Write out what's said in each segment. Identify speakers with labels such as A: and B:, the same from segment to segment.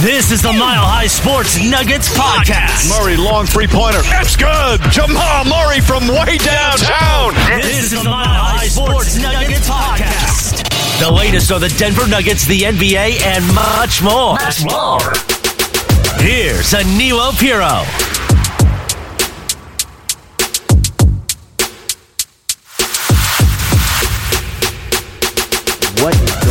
A: This is the Mile High Sports Nuggets podcast.
B: Murray, long three pointer. That's good. Jamal Murray from way downtown.
A: This is the Mile High Sports Nuggets podcast. The latest on the Denver Nuggets, the NBA, and much more. Much more. Here's Aniello Piro.
C: What is going on,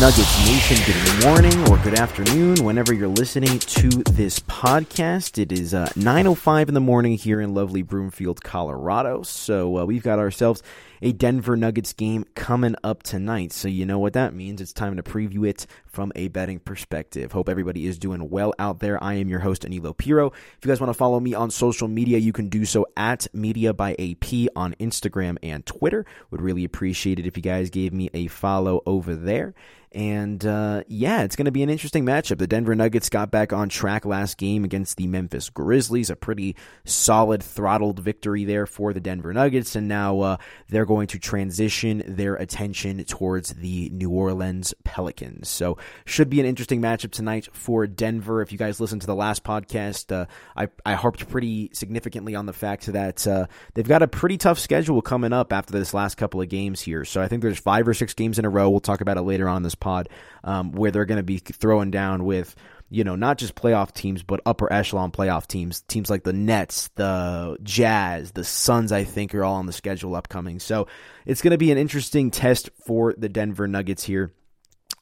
C: Nuggets Nation? Good morning or good afternoon, whenever you're listening to this podcast. It is uh, 9.05 in the morning here in lovely Broomfield, Colorado. So uh, we've got ourselves a Denver Nuggets game coming up tonight. So you know what that means. It's time to preview it from a betting perspective. Hope everybody is doing well out there. I am your host, Aniello Piro. If you guys want to follow me on social media, you can do so at Media by AP on Instagram and Twitter. Would really appreciate it if you guys gave me a follow over there. And uh, yeah, it's going to be an interesting matchup. The Denver Nuggets got back on track last game against the Memphis Grizzlies, a pretty solid throttled victory there for the Denver Nuggets. And now uh, they're going to transition their attention towards the New Orleans Pelicans. So, should be an interesting matchup tonight for Denver. If you guys listened to the last podcast, uh, I, I harped pretty significantly on the fact that uh, they've got a pretty tough schedule coming up after this last couple of games here. So, I think there's five or six games in a row. We'll talk about it later on this pod um, where they're going to be throwing down with you know, not just playoff teams, but upper echelon playoff teams. Teams like the Nets, the Jazz, the Suns, I think, are all on the schedule upcoming. So it's going to be an interesting test for the Denver Nuggets here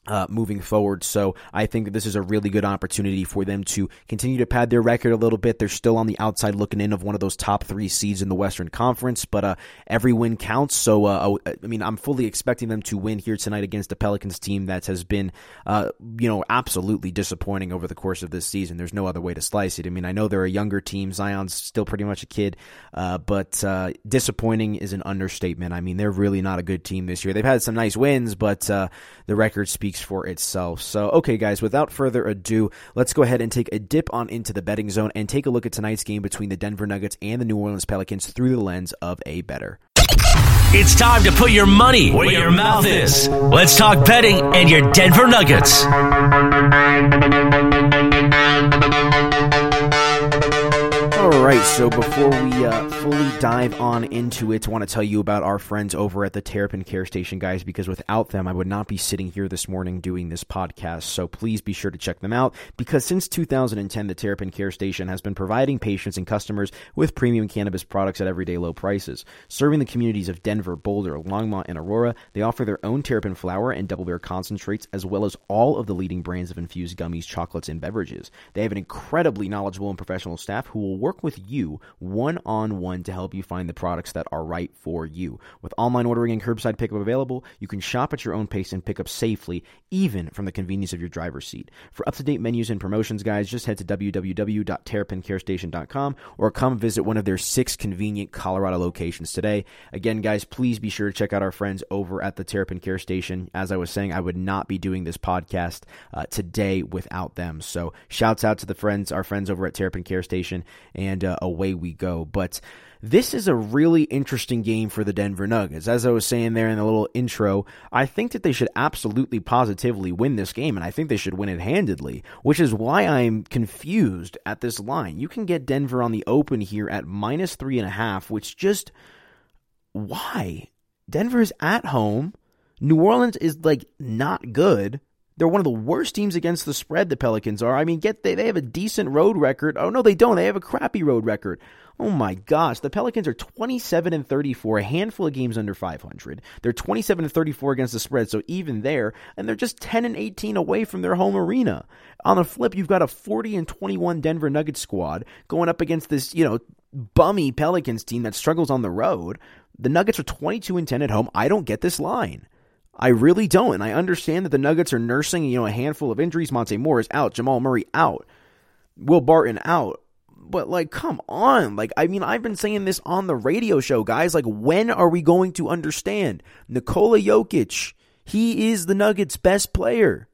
C: uh, moving forward. So I think this is a really good opportunity for them to continue to pad their record a little bit. They're still on the outside looking in of one of those top three seeds in the Western Conference, but uh, every win counts. So uh, I mean, I'm fully expecting them to win here tonight against the Pelicans team that has been, uh, you know, absolutely disappointing over the course of this season. There's no other way to slice it. I mean, I know they're a younger team. Zion's still pretty much a kid, uh, but uh, disappointing is an understatement. I mean, they're really not a good team this year. They've had some nice wins, but the record speaks speaks for itself. So, okay, guys, without further ado, let's go ahead and take a dip on into the betting zone and take a look at tonight's game between the Denver Nuggets and the New Orleans Pelicans through the lens of a better.
A: It's time to put your money where your mouth is. Let's talk betting and your Denver Nuggets.
C: Right, so before we uh, fully dive on into it, I want to tell you about our friends over at the Terrapin Care Station, guys, because without them, I would not be sitting here this morning doing this podcast. So please be sure to check them out because since 2010, the Terrapin Care Station has been providing patients and customers with premium cannabis products at everyday low prices. Serving the communities of Denver, Boulder, Longmont, and Aurora, they offer their own terrapin flower and double bear concentrates, as well as all of the leading brands of infused gummies, chocolates, and beverages. They have an incredibly knowledgeable and professional staff who will work work with you one on one to help you find the products that are right for you. With online ordering and curbside pickup available, you can shop at your own pace and pick up safely, even from the convenience of your driver's seat. For up to date menus and promotions, guys, just head to www.terrapincarestation.com or come visit one of their six convenient Colorado locations today. Again, guys, please be sure to check out our friends over at the Terrapin Care Station. As I was saying, I would not be doing this podcast uh, today without them. So, shouts out to the friends, our friends over at Terrapin Care Station, and and uh, away we go. But this is a really interesting game for the Denver Nuggets. As I was saying there in the little intro, I think that they should absolutely positively win this game, and I think they should win it handedly, which is why I'm confused at this line. You can get Denver on the open here at minus three and a half, which just why? Denver's at home. New Orleans is like not good. They're one of the worst teams against the spread, the Pelicans are. I mean, get they, they have a decent road record. Oh, no, they don't. They have a crappy road record. Oh my gosh, the Pelicans are 27 and 34, a handful of games under 500. They're 27 and 34 against the spread, so even there, and they're just 10 and 18 away from their home arena. On the flip, you've got a 40 and 21 Denver Nuggets squad going up against this, you know, bummy Pelicans team that struggles on the road. The Nuggets are 22 and 10 at home. I don't get this line. I really don't. And I understand that the Nuggets are nursing, you know, a handful of injuries. Monte Morris out, Jamal Murray out, Will Barton out. But like, come on. Like, I mean, I've been saying this on the radio show, guys. Like, when are we going to understand? Nikola Jokic, he is the Nuggets' best player.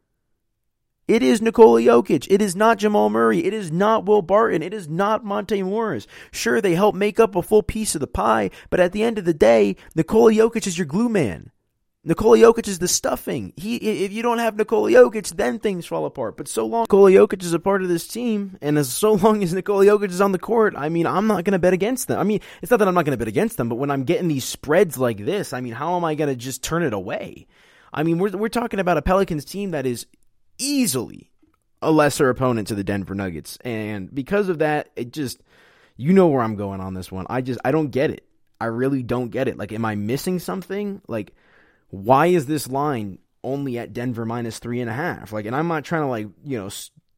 C: It is Nikola Jokic. It is not Jamal Murray. It is not Will Barton. It is not Monte Morris. Sure, they help make up a full piece of the pie, but at the end of the day, Nikola Jokic is your glue man. Nikola Jokic is the stuffing. He, if you don't have Nikola Jokic, then things fall apart. But so long Nikola Jokic is a part of this team, and as so long as Nikola Jokic is on the court, I mean, I'm not going to bet against them. I mean, it's not that I'm not going to bet against them, but when I'm getting these spreads like this, I mean, how am I going to just turn it away? I mean, we're we're talking about a Pelicans team that is easily a lesser opponent to the Denver Nuggets, and because of that, it just you know where I'm going on this one. I just I don't get it. I really don't get it. Like, am I missing something? Like why is this line only at Denver minus three and a half? Like, and I'm not trying to like you know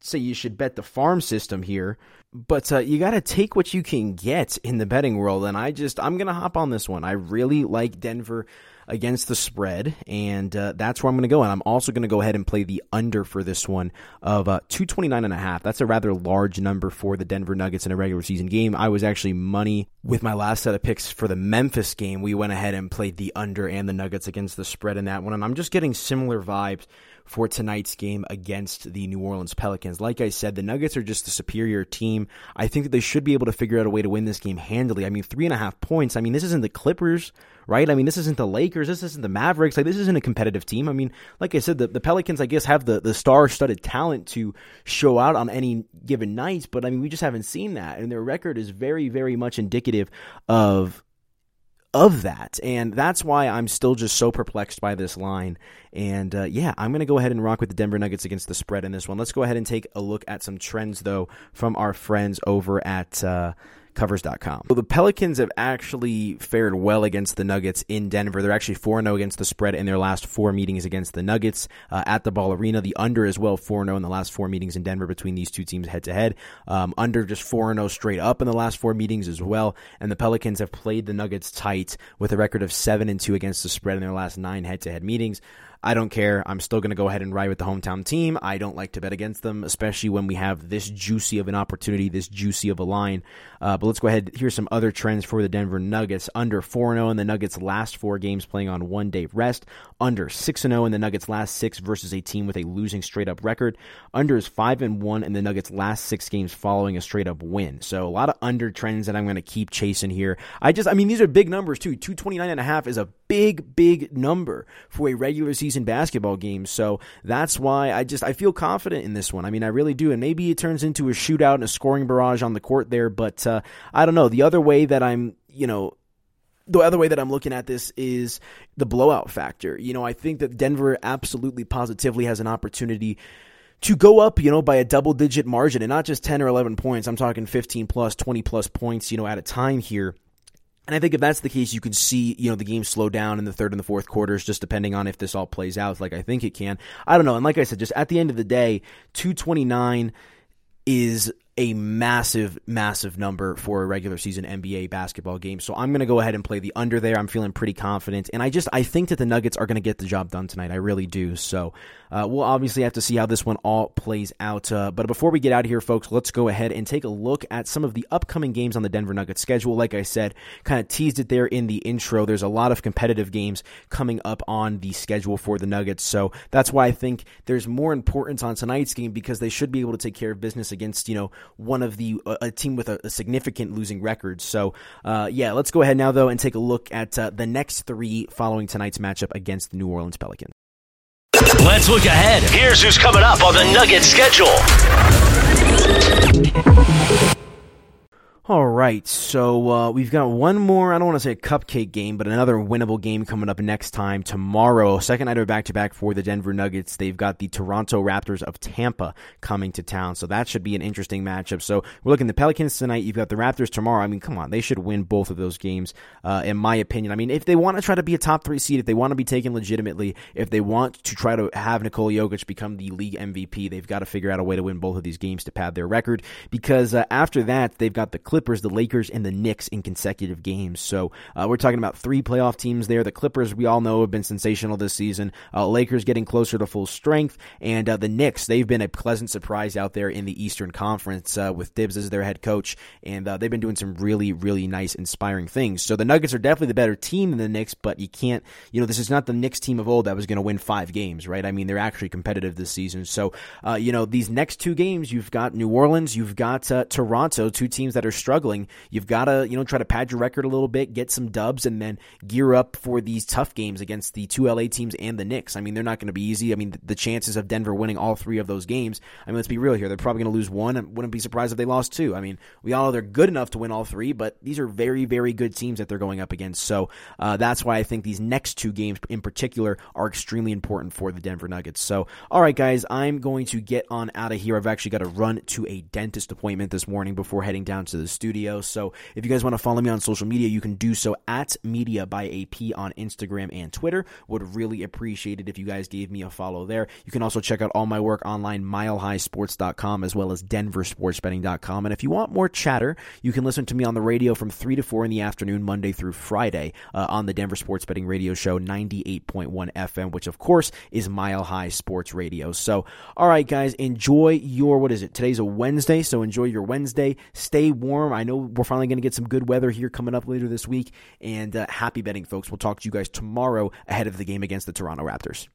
C: say you should bet the farm system here, but uh, you got to take what you can get in the betting world. And I just I'm gonna hop on this one. I really like Denver against the spread, and uh, that's where I'm going to go. And I'm also going to go ahead and play the under for this one of uh, 229 and a half. That's a rather large number for the Denver Nuggets in a regular season game. I was actually money with my last set of picks for the Memphis game. We went ahead and played the under and the Nuggets against the spread in that one, and I'm just getting similar vibes for tonight's game against the New Orleans Pelicans. Like I said, the Nuggets are just the superior team. I think that they should be able to figure out a way to win this game handily. I mean, three and a half points. I mean, this isn't the Clippers, right? I mean, this isn't the Lakers. This isn't the Mavericks. Like, this isn't a competitive team. I mean, like I said, the, the Pelicans, I guess, have the, the star studded talent to show out on any given night, but I mean, we just haven't seen that. And their record is very, very much indicative of of that. And that's why I'm still just so perplexed by this line. And uh, yeah, I'm going to go ahead and rock with the Denver Nuggets against the spread in this one. Let's go ahead and take a look at some trends, though, from our friends over at. Uh, covers.com. So the Pelicans have actually fared well against the Nuggets in Denver. They're actually 4 0 against the spread in their last four meetings against the Nuggets uh, at the Ball Arena. The under as well, 4 0 in the last four meetings in Denver between these two teams head to head. Under just 4 0 straight up in the last four meetings as well. And the Pelicans have played the Nuggets tight with a record of 7 and 2 against the spread in their last nine head to head meetings. I don't care. I'm still going to go ahead and ride with the hometown team. I don't like to bet against them, especially when we have this juicy of an opportunity, this juicy of a line. Uh, but let's go ahead. Here's some other trends for the Denver Nuggets. Under 4 0 in the Nuggets' last four games playing on one day rest. Under 6 0 in the Nuggets' last six versus a team with a losing straight up record. Under is 5 and 1 in the Nuggets' last six games following a straight up win. So a lot of under trends that I'm going to keep chasing here. I just, I mean, these are big numbers too. 229 and a half is a big, big number for a regular season basketball games. So that's why I just I feel confident in this one. I mean, I really do. And maybe it turns into a shootout and a scoring barrage on the court there, but uh, I don't know. The other way that I'm, you know, the other way that I'm looking at this is the blowout factor. You know, I think that Denver absolutely positively has an opportunity to go up, you know, by a double digit margin and not just 10 or 11 points. I'm talking 15 plus, 20 plus points, you know, at a time here. And I think if that's the case, you can see, you know, the game slow down in the third and the fourth quarters, just depending on if this all plays out like I think it can. I don't know. And like I said, just at the end of the day, 229 is a massive, massive number for a regular season NBA basketball game. So I'm going to go ahead and play the under there. I'm feeling pretty confident. And I just, I think that the Nuggets are going to get the job done tonight. I really do. So uh, we'll obviously have to see how this one all plays out. Uh, but before we get out of here, folks, let's go ahead and take a look at some of the upcoming games on the Denver Nuggets schedule. Like I said, kind of teased it there in the intro. There's a lot of competitive games coming up on the schedule for the Nuggets. So that's why I think there's more importance on tonight's game because they should be able to take care of business against, you know, one of the a team with a, a significant losing record. So uh, yeah, let's go ahead now though and take a look at uh, the next three following tonight's matchup against the New Orleans Pelicans.
A: Let's look ahead. Here's who's coming up on the Nuggets schedule.
C: All right, so uh, we've got one more. I don't want to say a cupcake game, but another winnable game coming up next time tomorrow. Second night of back to back for the Denver Nuggets. They've got the Toronto Raptors of Tampa coming to town, so that should be an interesting matchup. So we're looking at the Pelicans tonight. You've got the Raptors tomorrow. I mean, come on, they should win both of those games, uh, in my opinion. I mean, if they want to try to be a top three seed, if they want to be taken legitimately, if they want to try to have Nikola Jokic become the league MVP, they've got to figure out a way to win both of these games to pad their record. Because uh, after that, they've got the Clippers, the Lakers, and the Knicks in consecutive games. So uh, we're talking about three playoff teams there. The Clippers, we all know, have been sensational this season. Uh, Lakers getting closer to full strength, and uh, the Knicks, they've been a pleasant surprise out there in the Eastern Conference uh, with Thibs as their head coach, and uh, they've been doing some really, really nice, inspiring things. So the Nuggets are definitely the better team than the Knicks, but you can't, you know, this is not the Knicks team of old that was going to win five games, right? I mean, they're actually competitive this season. So, uh, you know, these next two games, you've got New Orleans, you've got Toronto, two teams that are struggling, you've got to, you know, try to pad your record a little bit, get some dubs, and then gear up for these tough games against the two LA teams and the Knicks. I mean, they're not going to be easy. I mean, the chances of Denver winning all three of those games, I mean, let's be real here. They're probably going to lose one. I wouldn't be surprised if they lost two. I mean, we all know they're good enough to win all three, but these are very, very good teams that they're going up against. So uh, that's why I think these next two games in particular are extremely important for the Denver Nuggets. So, all right, guys, I'm going to get on out of here. I've actually got to run to a dentist appointment this morning before heading down to the studio. So, if you guys want to follow me on social media, you can do so at Media by AP on Instagram and Twitter. Would really appreciate it if you guys gave me a follow there. You can also check out all my work online, milehighsports.com, as well as denversportsbetting.com. And if you want more chatter, you can listen to me on the radio from 3 to 4 in the afternoon, Monday through Friday, uh, on the Denver Sports Betting Radio Show, 98.1 FM, which of course is Mile High Sports Radio. So, all right, guys, enjoy your, what is it? Today's a Wednesday, so enjoy your Wednesday. Stay warm. I know we're finally going to get some good weather here coming up later this week. And uh, happy betting, folks. We'll talk to you guys tomorrow ahead of the game against the Toronto Raptors.